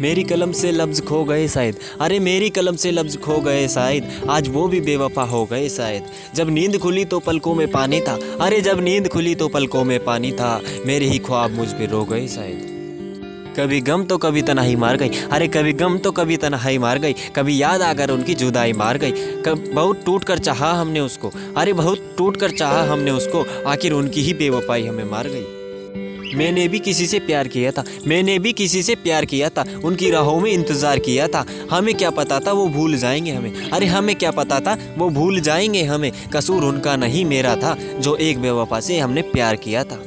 मेरी कलम से लफ्ज़ खो गए शायद। अरे, मेरी कलम से लफ्ज़ खो गए शायद। आज वो भी बेवफा हो गए शायद। जब नींद खुली तो पलकों में पानी था। अरे, जब नींद खुली तो पलकों में पानी था। मेरे ही ख्वाब मुझ पर रो गए शायद। कभी गम तो कभी तनाही मार गई। अरे, कभी गम तो कभी तनाही मार गई। कभी याद आकर उनकी जुदाई मार गई। कब बहुत टूट कर चाहा हमने उसको। अरे, बहुत टूट कर चाहा हमने उसको। आखिर उनकी ही बेवफाई हमें मार गई। मैंने भी किसी से प्यार किया था। मैंने भी किसी से प्यार किया था। उनकी राहों में इंतज़ार किया था। हमें क्या पता था वो भूल जाएँगे हमें। अरे हमें क्या पता था वो भूल जाएँगे हमें। कसूर उनका नहीं मेरा था, जो एक बेवफा से हमने प्यार किया था।